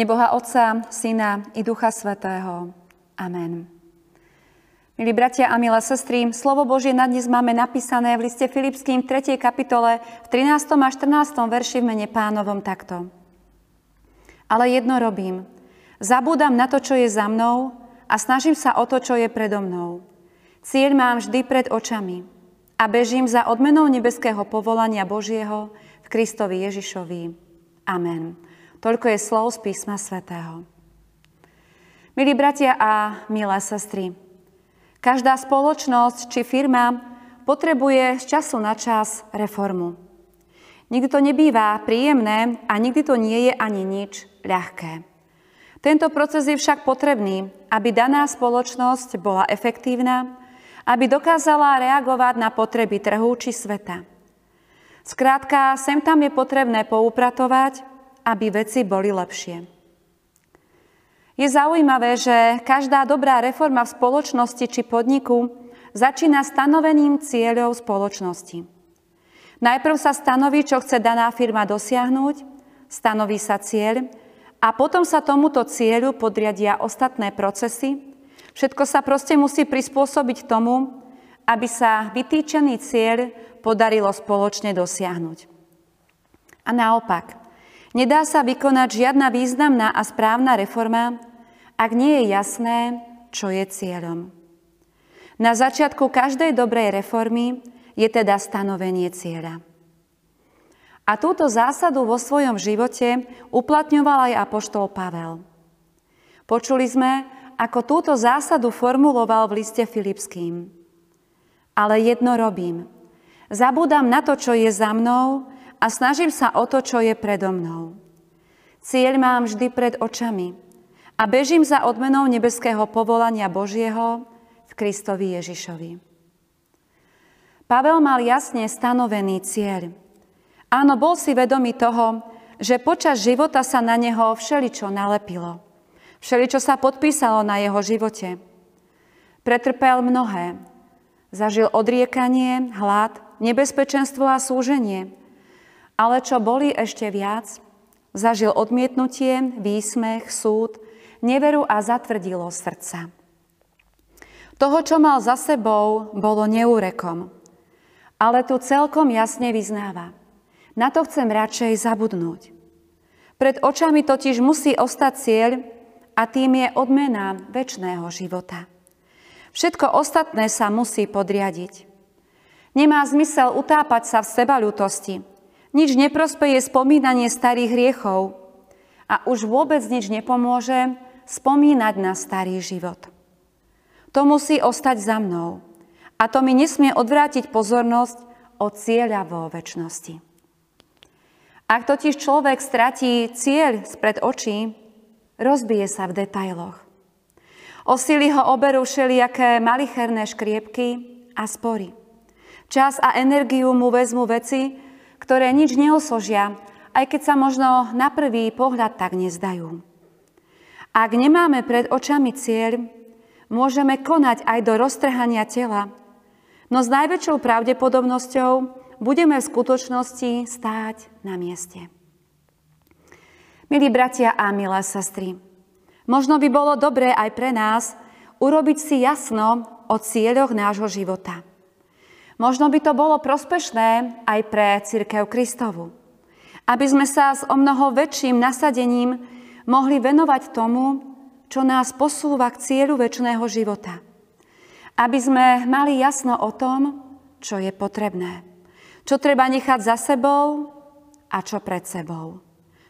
Mene Boha Otca, Syna i Ducha Svetého. Amen. Milí bratia a milé sestry, slovo Božie na dnes máme napísané v liste Filipským v 3. kapitole v 13. a 14. verši v mene pánovom takto. Ale jedno robím. Zabúdam na to, čo je za mnou a snažím sa o to, čo je predo mnou. Cieľ mám vždy pred očami a bežím za odmenou nebeského povolania Božieho v Kristovi Ježišovi. Amen. Toľko je slov z písma svätého. Milí bratia a milé sestry, každá spoločnosť či firma potrebuje z času na čas reformu. Nikdy to nebýva príjemné a nikdy to nie je ani nič ľahké. Tento proces je však potrebný, aby daná spoločnosť bola efektívna, aby dokázala reagovať na potreby trhu či sveta. Skrátka, sem tam je potrebné poupratovať, aby veci boli lepšie. Je zaujímavé, že každá dobrá reforma v spoločnosti či podniku začína stanoveným cieľov spoločnosti. Najprv sa stanoví, čo chce daná firma dosiahnuť, stanoví sa cieľ a potom sa tomuto cieľu podriadia ostatné procesy. Všetko sa proste musí prispôsobiť tomu, aby sa vytýčený cieľ podarilo spoločne dosiahnuť. A naopak, Nedá sa vykonať žiadna významná a správna reforma, ak nie je jasné, čo je cieľom. Na začiatku každej dobrej reformy je teda stanovenie cieľa. A túto zásadu vo svojom živote uplatňoval aj apoštol Pavel. Počuli sme, ako túto zásadu formuloval v liste Filipským. Ale jedno robím. Zabúdam na to, čo je za mnou a snažím sa o to, čo je predo mnou. Cieľ mám vždy pred očami a bežím za odmenou nebeského povolania Božieho v Kristovi Ježišovi. Pavel mal jasne stanovený cieľ. Áno, bol si vedomý toho, že počas života sa na neho všeličo nalepilo. Všeličo sa podpísalo na jeho živote. Pretrpel mnohé. Zažil odriekanie, hlad, nebezpečenstvo a súženie – ale čo boli ešte viac, zažil odmietnutie, výsmech, súd, neveru a zatvrdilo srdca. Toho, čo mal za sebou, bolo neúrekom. Ale tu celkom jasne vyznáva. Na to chcem radšej zabudnúť. Pred očami totiž musí ostať cieľ a tým je odmena väčšného života. Všetko ostatné sa musí podriadiť. Nemá zmysel utápať sa v sebaľutosti, nič neprospeje spomínanie starých hriechov a už vôbec nič nepomôže spomínať na starý život. To musí ostať za mnou a to mi nesmie odvrátiť pozornosť od cieľa vo väčšnosti. Ak totiž človek stratí cieľ spred očí, rozbije sa v detailoch. O sily ho oberú všelijaké malicherné škriepky a spory. Čas a energiu mu vezmu veci, ktoré nič neosožia, aj keď sa možno na prvý pohľad tak nezdajú. Ak nemáme pred očami cieľ, môžeme konať aj do roztrhania tela, no s najväčšou pravdepodobnosťou budeme v skutočnosti stáť na mieste. Milí bratia a milé sestry, možno by bolo dobré aj pre nás urobiť si jasno o cieľoch nášho života – Možno by to bolo prospešné aj pre Církev Kristovu. Aby sme sa s o mnoho väčším nasadením mohli venovať tomu, čo nás posúva k cieľu väčšného života. Aby sme mali jasno o tom, čo je potrebné. Čo treba nechať za sebou a čo pred sebou.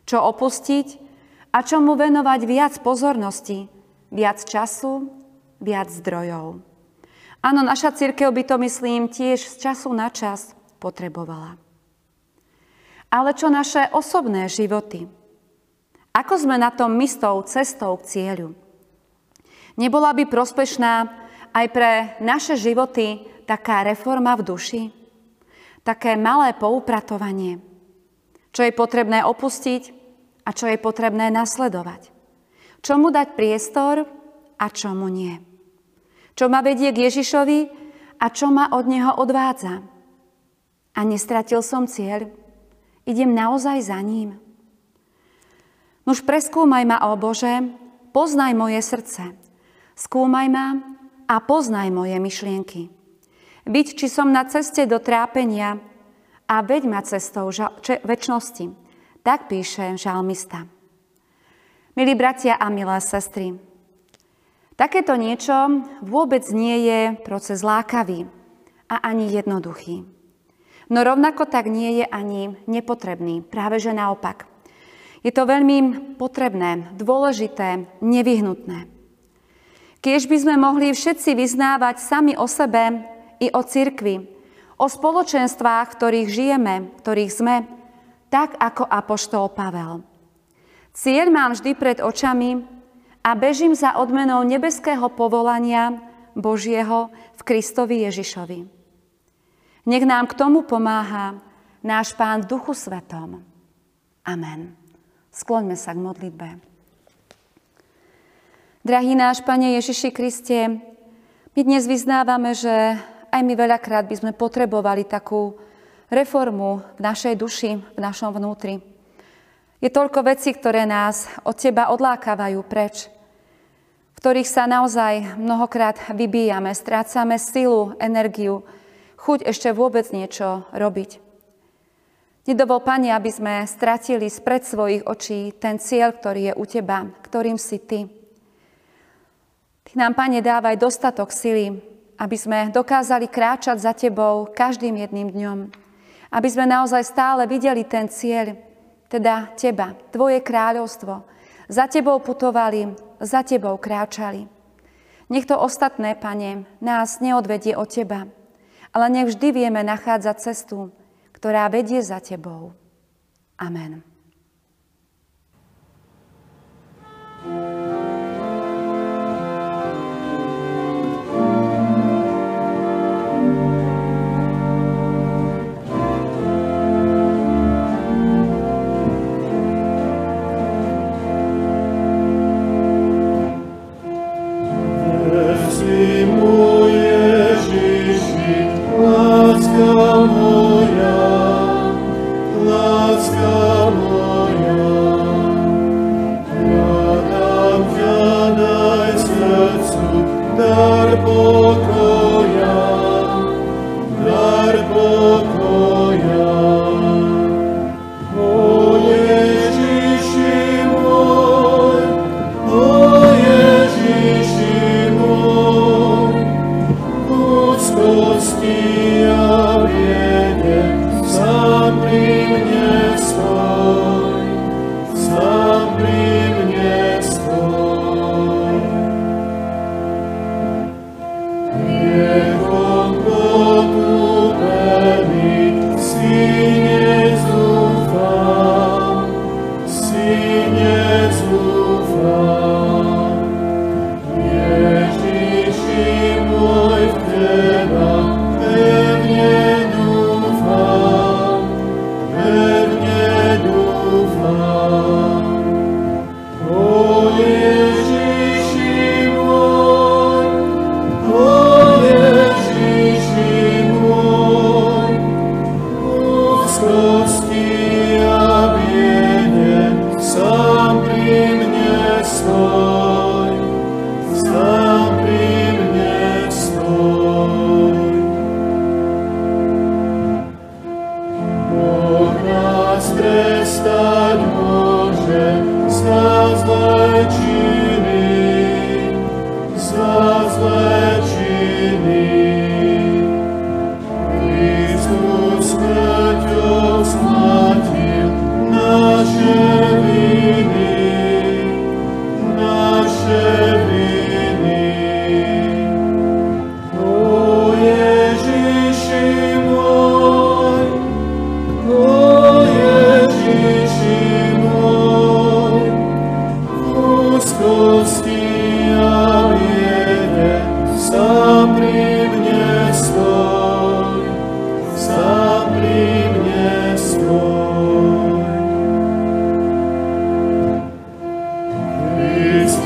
Čo opustiť a čomu venovať viac pozornosti, viac času, viac zdrojov. Áno, naša církev by to, myslím, tiež z času na čas potrebovala. Ale čo naše osobné životy? Ako sme na tom mistou cestou k cieľu? Nebola by prospešná aj pre naše životy taká reforma v duši? Také malé poupratovanie? Čo je potrebné opustiť a čo je potrebné nasledovať? Čomu dať priestor a čomu nie? Čo ma vedie k Ježišovi a čo ma od Neho odvádza. A nestratil som cieľ, idem naozaj za ním. Nuž preskúmaj ma, o Bože, poznaj moje srdce. Skúmaj ma a poznaj moje myšlienky. Byť, či som na ceste do trápenia a veď ma cestou ža- če- väčšnosti. Tak píše žalmista. Milí bratia a milé sestry, takéto niečo vôbec nie je proces lákavý a ani jednoduchý. No rovnako tak nie je ani nepotrebný, práve že naopak. Je to veľmi potrebné, dôležité, nevyhnutné. Keď by sme mohli všetci vyznávať sami o sebe i o cirkvi, o spoločenstvách, v ktorých žijeme, v ktorých sme, tak ako apoštol Pavel. Cieľ mám vždy pred očami a bežím za odmenou nebeského povolania Božieho v Kristovi Ježišovi. Nech nám k tomu pomáha náš Pán Duchu Svetom. Amen. Skloňme sa k modlitbe. Drahý náš Pane Ježiši Kriste, my dnes vyznávame, že aj my veľakrát by sme potrebovali takú reformu v našej duši, v našom vnútri. Je toľko vecí, ktoré nás od Teba odlákavajú preč, v ktorých sa naozaj mnohokrát vybíjame, strácame silu, energiu, chuť ešte vôbec niečo robiť. Nedovol, Pane, aby sme stratili spred svojich očí ten cieľ, ktorý je u Teba, ktorým si Ty. Ty nám, Pane, dávaj dostatok sily, aby sme dokázali kráčať za Tebou každým jedným dňom. Aby sme naozaj stále videli ten cieľ, teda Teba, Tvoje kráľovstvo. Za Tebou putovali, za Tebou kráčali. Nech to ostatné, Pane, nás neodvedie od Teba, ale nech vždy vieme nachádzať cestu, ktorá vedie za tebou. Amen.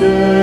Dieu.